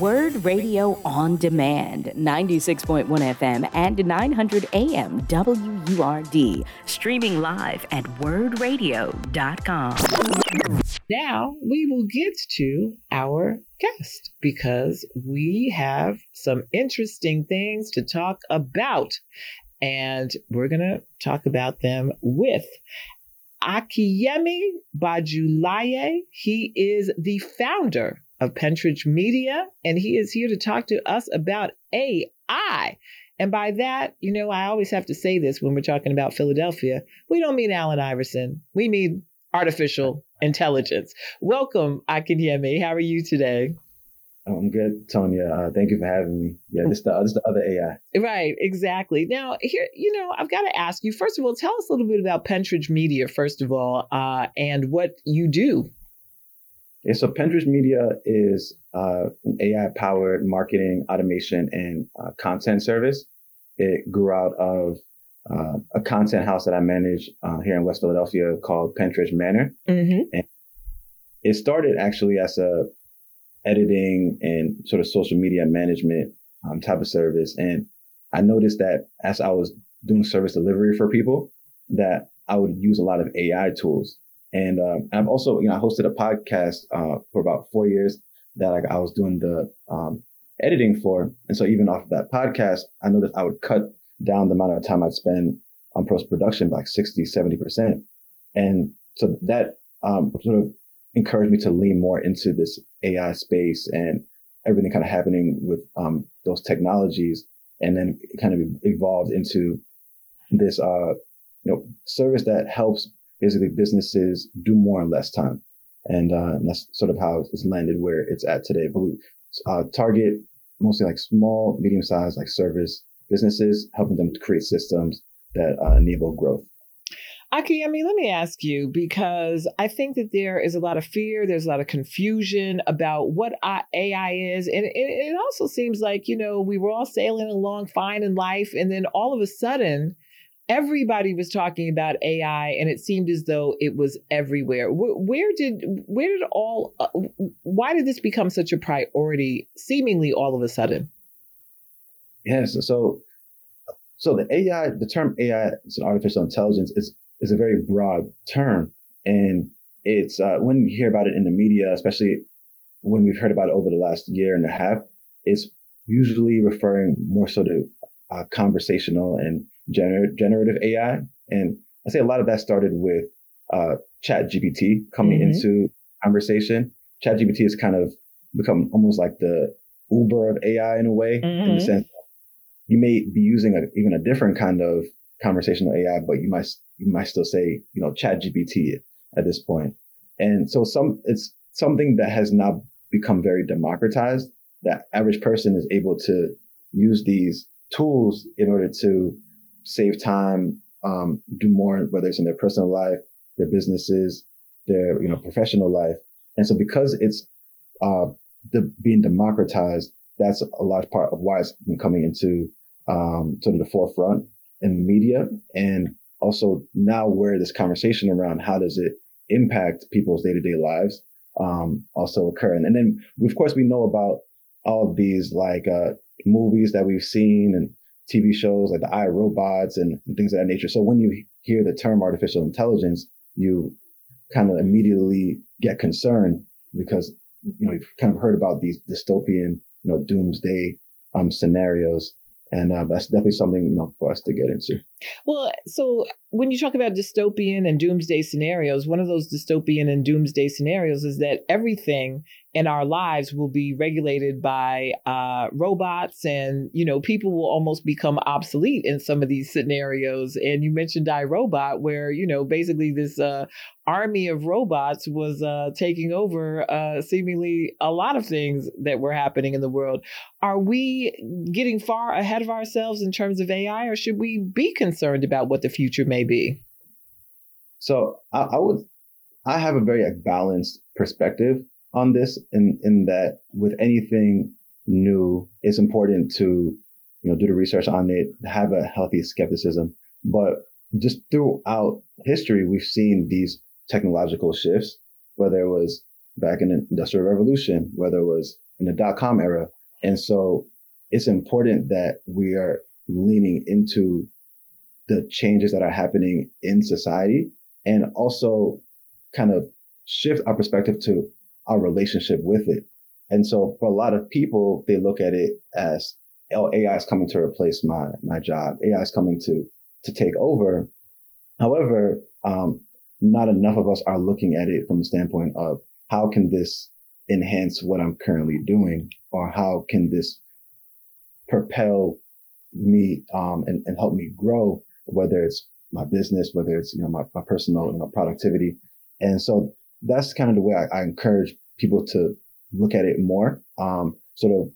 Word Radio on Demand, 96.1 FM and 900 AM WURD, streaming live at wurdradio.com. Now we will get to our guest because we have some interesting things to talk about. And we're going to talk about them with Akinyemi Bajulaiye. He is the founder of Pentridge Media, and he is here to talk to us about AI. And by that, you know, I always have to say this when we're talking about Philadelphia. We don't mean Allen Iverson. We mean artificial intelligence. Welcome, Akinyemi. How are you today? I'm good, Tonya. Uh, thank you for having me. Yeah, this the this the other AI. Right, exactly. Now, here, you know, I've got to ask you. First of all, tell us a little bit about Pentridge Media, first of all, uh, and what you do. So Pentridge Media is uh, an AI-powered marketing, automation, and uh, content service. It grew out of uh, a content house that I manage uh, here in West Philadelphia called Pentridge Manor. Mm-hmm. And it started actually as a editing and sort of social media management um, type of service. And I noticed that as I was doing service delivery for people, that I would use a lot of AI tools. And um, I've also, you know, I hosted a podcast uh, for about four years that I, I was doing the um, editing for. And so even off of that podcast, I noticed I would cut down the amount of time I'd spend on post production by like 60, 70%. And so that um, sort of encouraged me to lean more into this AI space and everything kind of happening with um, those technologies. And then kind of evolved into this, uh, you know, service that helps basically businesses do more in less time. And, uh, and that's sort of how it's landed where it's at today. But we uh, target mostly like small, medium sized like service businesses, helping them to create systems that uh, enable growth. Aki, I mean, let me ask you because I think that there is a lot of fear, there's a lot of confusion about what AI is. And it, it also seems like, you know, we were all sailing along fine in life. And then all of a sudden, everybody was talking about AI and it seemed as though it was everywhere. Where, where did where did all uh, why did this become such a priority seemingly all of a sudden? Yes, so so the AI, the term AI, is an artificial intelligence, is is a very broad term, and it's uh, when you hear about it in the media, especially when we've heard about it over the last year and a half, it's usually referring more so to uh, conversational and gener- generative AI. And I say a lot of that started with uh, Chat GPT coming mm-hmm. into conversation. Chat GPT has kind of become almost like the Uber of AI in a way, mm-hmm. in the mm-hmm. sense you may be using a, even a different kind of conversational AI, but you might you might still say you know Chat GPT at this point. And so some it's something that has now become very democratized. That average person is able to use these tools in order to save time, um, do more, whether it's in their personal life, their businesses, their you know professional life. And so because it's uh, the, being democratized, that's a large part of why it's been coming into um, sort of the forefront in the media and also now where this conversation around how does it impact people's day-to-day lives um, also occur and, and then of course we know about all of these like uh, movies that we've seen and tv shows like the i robots and, and things of that nature so when you hear the term artificial intelligence you kind of immediately get concerned because you know you've kind of heard about these dystopian you know doomsday um, scenarios and uh, that's definitely something you know for us to get into. Well, so when you talk about dystopian and doomsday scenarios, one of those dystopian and doomsday scenarios is that everything in our lives will be regulated by uh, robots, and you know people will almost become obsolete in some of these scenarios. And you mentioned iRobot, where you know basically this uh, army of robots was uh, taking over uh, seemingly a lot of things that were happening in the world. Are we getting far ahead of ourselves in terms of AI, or should we be concerned about what the future may be? So I, I would, I have a very like, balanced perspective on this, in in that with anything new, it's important to you know do the research on it, have a healthy skepticism, but just throughout history, we've seen these technological shifts, whether it was back in the industrial revolution, whether it was in the dot com era. And so it's important that we are leaning into the changes that are happening in society and also kind of shift our perspective to our relationship with it. And so for a lot of people, they look at it as, oh, AI is coming to replace my, my job. AI is coming to, to take over. However, um, not enough of us are looking at it from a standpoint of how can this enhance what I'm currently doing or how can this propel me um, and, and help me grow, whether it's my business, whether it's you know my, my personal you know productivity. And so that's kind of the way I, I encourage people to look at it more, um, sort of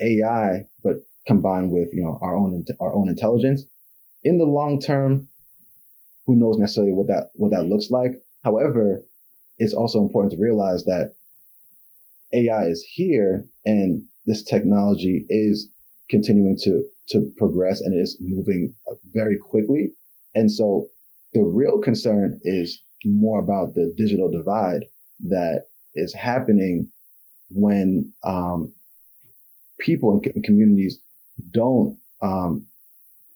AI, but combined with you know our own our own intelligence. In the long term, who knows necessarily what that what that looks like. However, it's also important to realize that AI is here and this technology is continuing to to progress and is moving very quickly. And so the real concern is more about the digital divide that is happening when um, people and communities don't um,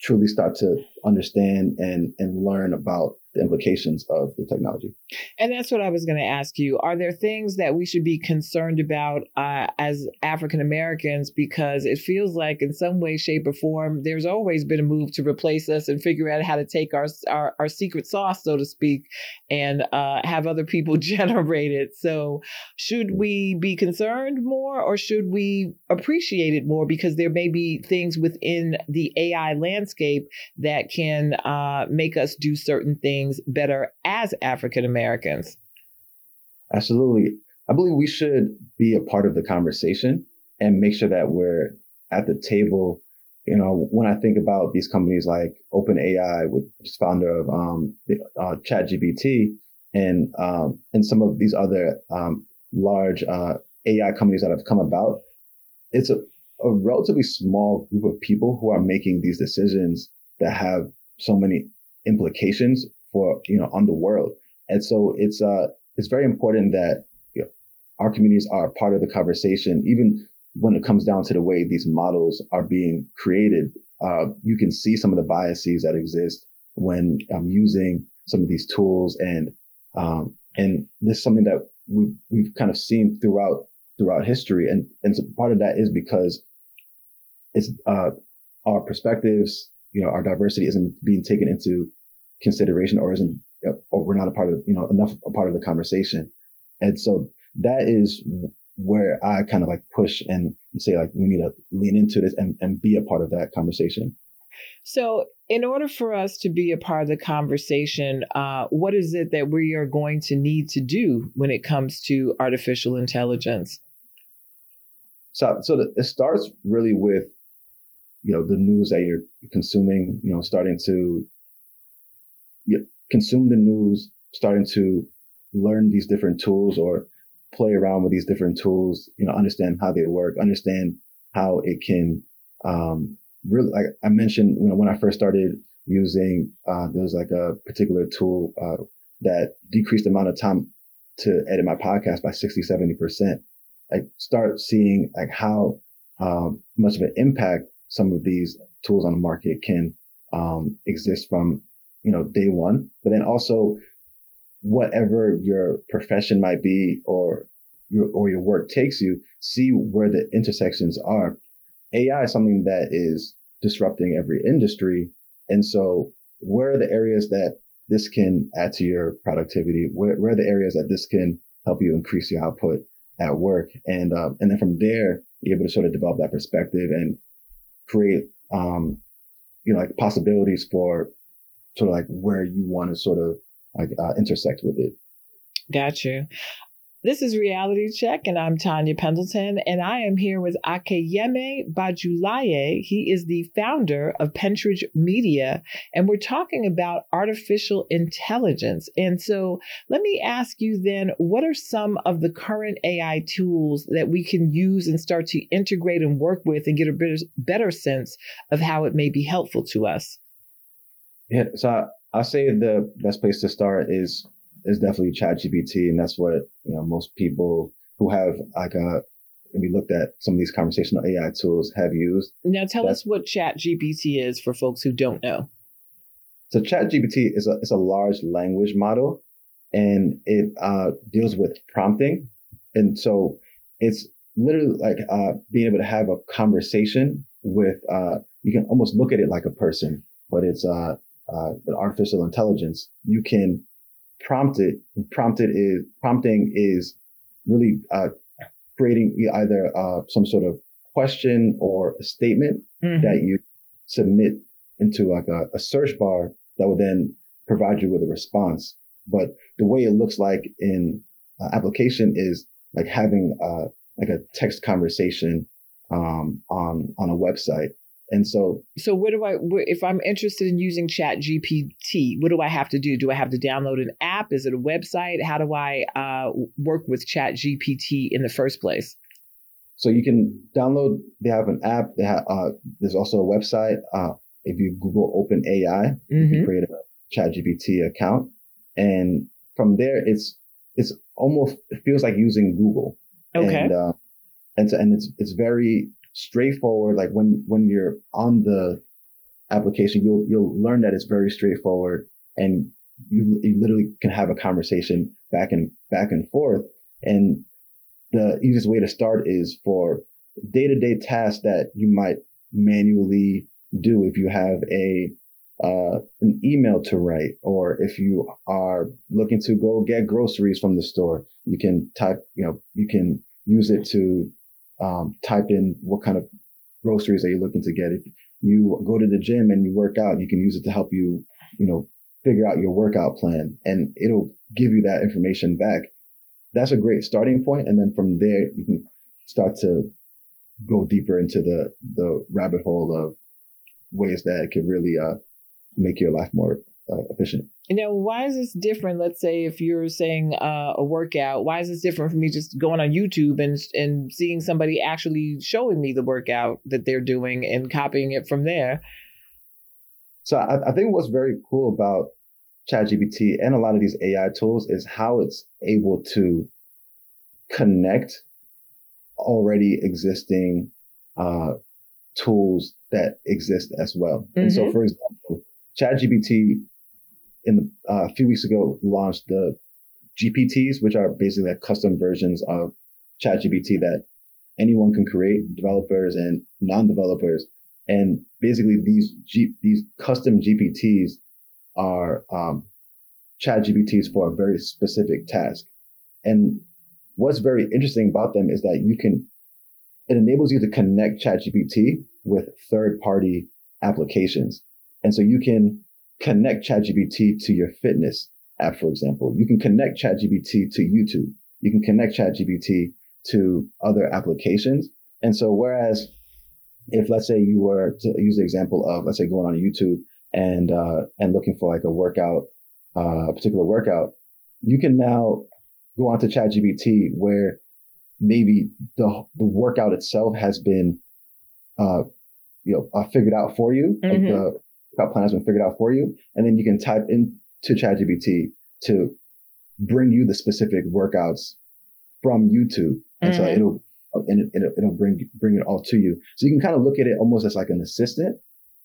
truly start to understand and and learn about the implications of the technology. And that's what I was going to ask you. Are there things that we should be concerned about uh, as African Americans? Because it feels like, in some way, shape, or form, there's always been a move to replace us and figure out how to take our our, our secret sauce, so to speak, and uh, have other people generate it. So, should we be concerned more, or should we appreciate it more? Because there may be things within the AI landscape that can uh, make us do certain things better as African Americans? Absolutely. I believe we should be a part of the conversation and make sure that we're at the table. You know, when I think about these companies like OpenAI, which is founder of um, uh, ChatGPT, and um, and some of these other um, large uh, AI companies that have come about, it's a, a relatively small group of people who are making these decisions that have so many implications for you know on the world. And so it's uh it's very important that you know, our communities are part of the conversation, even when it comes down to the way these models are being created. Uh, you can see some of the biases that exist when um, using some of these tools, and um, and this is something that we we've kind of seen throughout throughout history, and and so part of that is because it's uh, our perspectives, you know, our diversity isn't being taken into consideration or isn't or we're not a part of you know enough a part of the conversation. And so that is where i kind of like push and say like we need to lean into this and, and be a part of that conversation. So in order for us to be a part of the conversation uh, what is it that we are going to need to do when it comes to artificial intelligence? So so the, it starts really with you know the news that you're consuming you know starting to you consume the news, starting to learn these different tools or play around with these different tools, you know, understand how they work, understand how it can, um, really, like I mentioned, you know, when I first started using, uh, there was like a particular tool, uh, that decreased the amount of time to edit my podcast by 60, 70%. Like start seeing like how, um, much of an impact some of these tools on the market can, um, exist from you know, day one, but then also whatever your profession might be or your, or your work takes you, see where the intersections are. AI is something that is disrupting every industry. And so where are the areas that this can add to your productivity? Where, where are the areas that this can help you increase your output at work? And, uh, and then from there, you're able to sort of develop that perspective and create, um, you know, like possibilities for sort of like where you want to sort of like uh, intersect with it. Got you. This is Reality Check, and I'm Tonya Pendleton, and I am here with Akinyemi Bajulaiye. He is the founder of Pentridge Media, and we're talking about artificial intelligence. And so let me ask you then, what are some of the current AI tools that we can use and start to integrate and work with and get a better, better sense of how it may be helpful to us? Yeah, so I, I say the best place to start is is definitely ChatGPT, and that's what you know most people who have like a and we looked at some of these conversational AI tools have used. Now, tell us what Chat GPT is for folks who don't know. So, Chat GPT is a is a large language model, and it uh, deals with prompting, and so it's literally like uh, being able to have a conversation with. Uh, you can almost look at it like a person, but it's uh, uh, an artificial intelligence. You can prompt it. Prompted is prompting is really uh, creating either uh, some sort of question or a statement mm-hmm. that you submit into like a, a, search bar that will then provide you with a response. But the way it looks like in uh, application is like having uh, like a text conversation um, on on a website. And so, so what do I, if I'm interested in using Chat GPT, what do I have to do? Do I have to download an app? Is it a website? How do I uh, work with Chat GPT in the first place? So you can download. They have an app. They have. Uh, there's also a website. Uh, if you Google Open AI, mm-hmm. you create a Chat GPT account, and from there, it's it's almost it feels like using Google. Okay. And, uh, and so, and it's it's very straightforward. Like when, when you're on the application, you'll, you'll learn that it's very straightforward and you, you literally can have a conversation back and back and forth. And the easiest way to start is for day to day tasks that you might manually do if you have a uh, an email to write, or if you are looking to go get groceries from the store, you can type, you know, you can use it to um, type in what kind of groceries are you looking to get. If you go to the gym and you work out, you can use it to help you, you know, figure out your workout plan and it'll give you that information back. That's a great starting point. And then from there, you can start to go deeper into the, the rabbit hole of ways that it can really, uh, make your life more uh, efficient. Now, why is this different? Let's say if you're saying uh, a workout, why is this different from me just going on YouTube and and seeing somebody actually showing me the workout that they're doing and copying it from there? So I, I think what's very cool about ChatGPT and a lot of these AI tools is how it's able to connect already existing uh, tools that exist as well. Mm-hmm. And so, mm-hmm. for example, ChatGPT in uh, a few weeks ago launched the GPTs, which are basically like custom versions of ChatGPT that anyone can create, developers and non-developers. And basically these G, these custom GPTs are um, ChatGPTs for a very specific task. And what's very interesting about them is that you can, it enables you to connect ChatGPT with third party applications. And so you can connect ChatGPT to your fitness app, for example. You can connect ChatGPT to YouTube. You can connect ChatGPT to other applications. And so whereas if let's say you were to use the example of let's say going on YouTube and uh, and looking for like a workout, uh, a particular workout, you can now go onto ChatGPT where maybe the the workout itself has been uh, you know uh, figured out for you, mm-hmm. like the workout plan has been figured out for you. And then you can type into ChatGPT to bring you the specific workouts from YouTube. And mm-hmm. so it'll, and it, will it'll bring, bring it all to you. So you can kind of look at it almost as like an assistant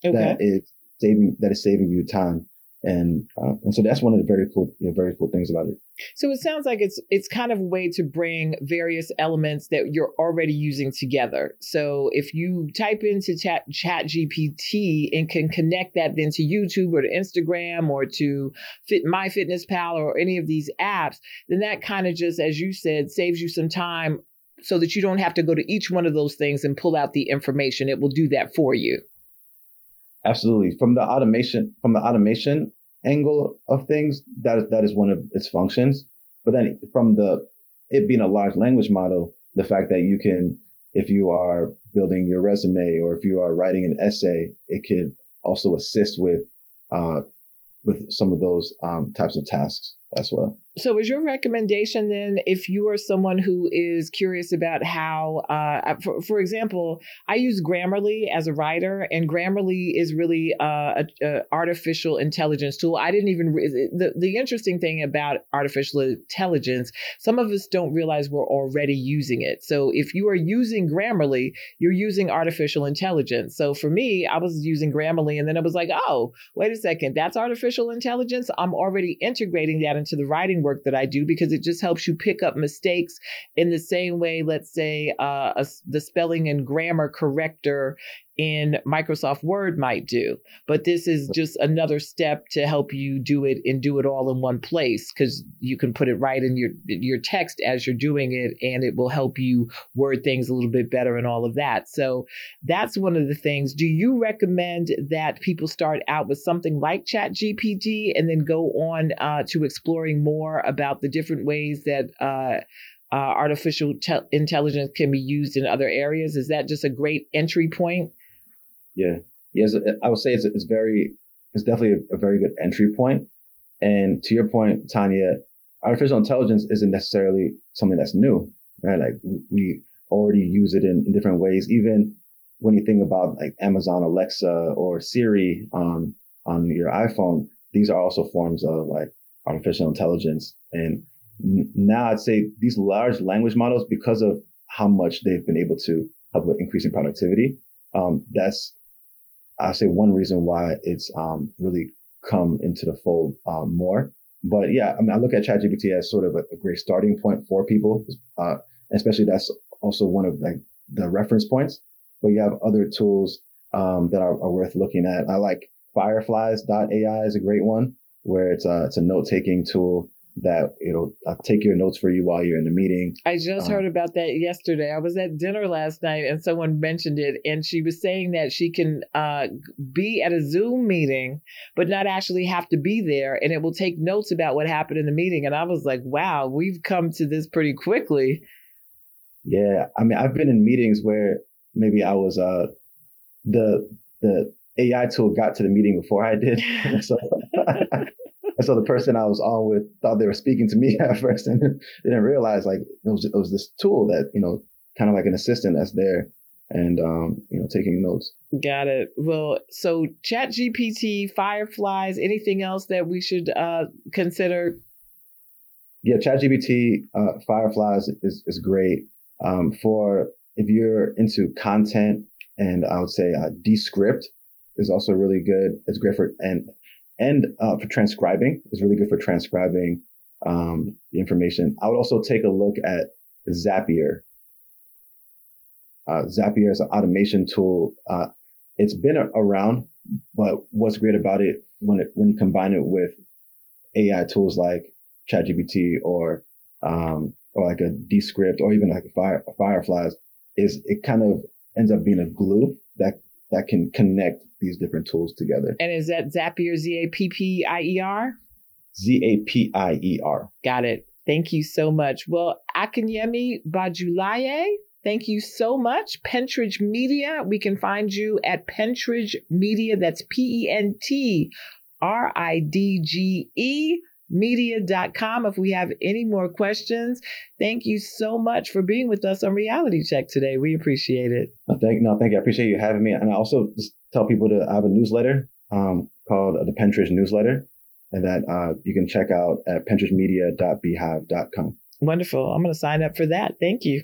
okay. that is saving, that is saving you time and uh, and so that's one of the very cool you know, very cool things about it. So it sounds like it's it's kind of a way to bring various elements that you're already using together. So if you type into chat chat gpt and can connect that then to youtube or to instagram or to fit my fitness pal or any of these apps then that kind of just as you said saves you some time so that you don't have to go to each one of those things and pull out the information. It will do that for you Absolutely. From the automation, from the automation angle of things, that is, that is one of its functions. But then from the, it being a large language model, the fact that you can, if you are building your resume or if you are writing an essay, it could also assist with, uh, with some of those um, types of tasks as well. So, is your recommendation then, if you are someone who is curious about how, uh, for, for example, I use Grammarly as a writer, and Grammarly is really uh, a, a, artificial intelligence tool. I didn't even the the interesting thing about artificial intelligence, some of us don't realize we're already using it. So, if you are using Grammarly, you're using artificial intelligence. So, for me, I was using Grammarly, and then I was like, oh, wait a second, that's artificial intelligence. I'm already integrating that into the writing work that I do because it just helps you pick up mistakes in the same way, let's say, uh, a, the spelling and grammar corrector in Microsoft Word might do. But this is just another step to help you do it and do it all in one place because you can put it right in your your text as you're doing it and it will help you word things a little bit better and all of that. So that's one of the things. Do you recommend that people start out with something like Chat GPT and then go on uh, to exploring more about the different ways that uh, uh, artificial te- intelligence can be used in other areas? Is that just a great entry point? Yeah. Yes, I would say it's, it's very, it's definitely a, a very good entry point. And to your point, Tonya, artificial intelligence isn't necessarily something that's new, right? Like we already use it in, in different ways. Even when you think about like Amazon Alexa or Siri on, on your iPhone, these are also forms of like artificial intelligence. And now I'd say these large language models, because of how much they've been able to help with increasing productivity, um, that's I say one reason why it's um, really come into the fold um, more. But yeah, I mean, I look at ChatGPT as sort of a, a great starting point for people, uh, especially that's also one of like the reference points. But you have other tools um, that are, are, worth looking at. I like Fireflies.ai is a great one where it's a, it's a note taking tool that it'll uh, take your notes for you while you're in the meeting. I just um, heard about that yesterday. I was at dinner last night and someone mentioned it, and she was saying that she can uh, be at a Zoom meeting, but not actually have to be there, and it will take notes about what happened in the meeting. And I was like, wow, we've come to this pretty quickly. Yeah, I mean, I've been in meetings where maybe I was uh the the AI tool got to the meeting before I did. so and so the person I was on with thought they were speaking to me at first and didn't realize like it was, it was this tool that, you know, kind of like an assistant that's there and, um, you know, taking notes. Got it. Well, so chat GPT, fireflies, anything else that we should, uh, consider? Yeah, chat GPT, uh, fireflies is, is great. Um, for if you're into content and I would say, uh, Descript is also really good. It's great for, and and uh, for transcribing. It's really good for transcribing um, the information. I would also take a look at Zapier. Uh, Zapier is an automation tool. Uh, it's been a- around, but what's great about it when it when you combine it with AI tools like ChatGPT or um, or like a Descript or even like a, Fire, Fireflies is it kind of ends up being a glue that can connect these different tools together. And is that Zapier, Z A P P I E R? Z A P I E R. Got it. Thank you so much. Well, Akinyemi Bajulaiye, thank you so much. Pentridge Media, we can find you at Pentridge Media. That's P E N T R I D G E media.com if we have any more questions. Thank you so much for being with us on Reality Check today. We appreciate it. No, thank, no, thank you. I appreciate you having me. And I also just tell people to I have a newsletter um, called the Pentridge Newsletter, and that uh, you can check out at pentridgemedia.beehiiv.com. Wonderful. I'm going to sign up for that. Thank you.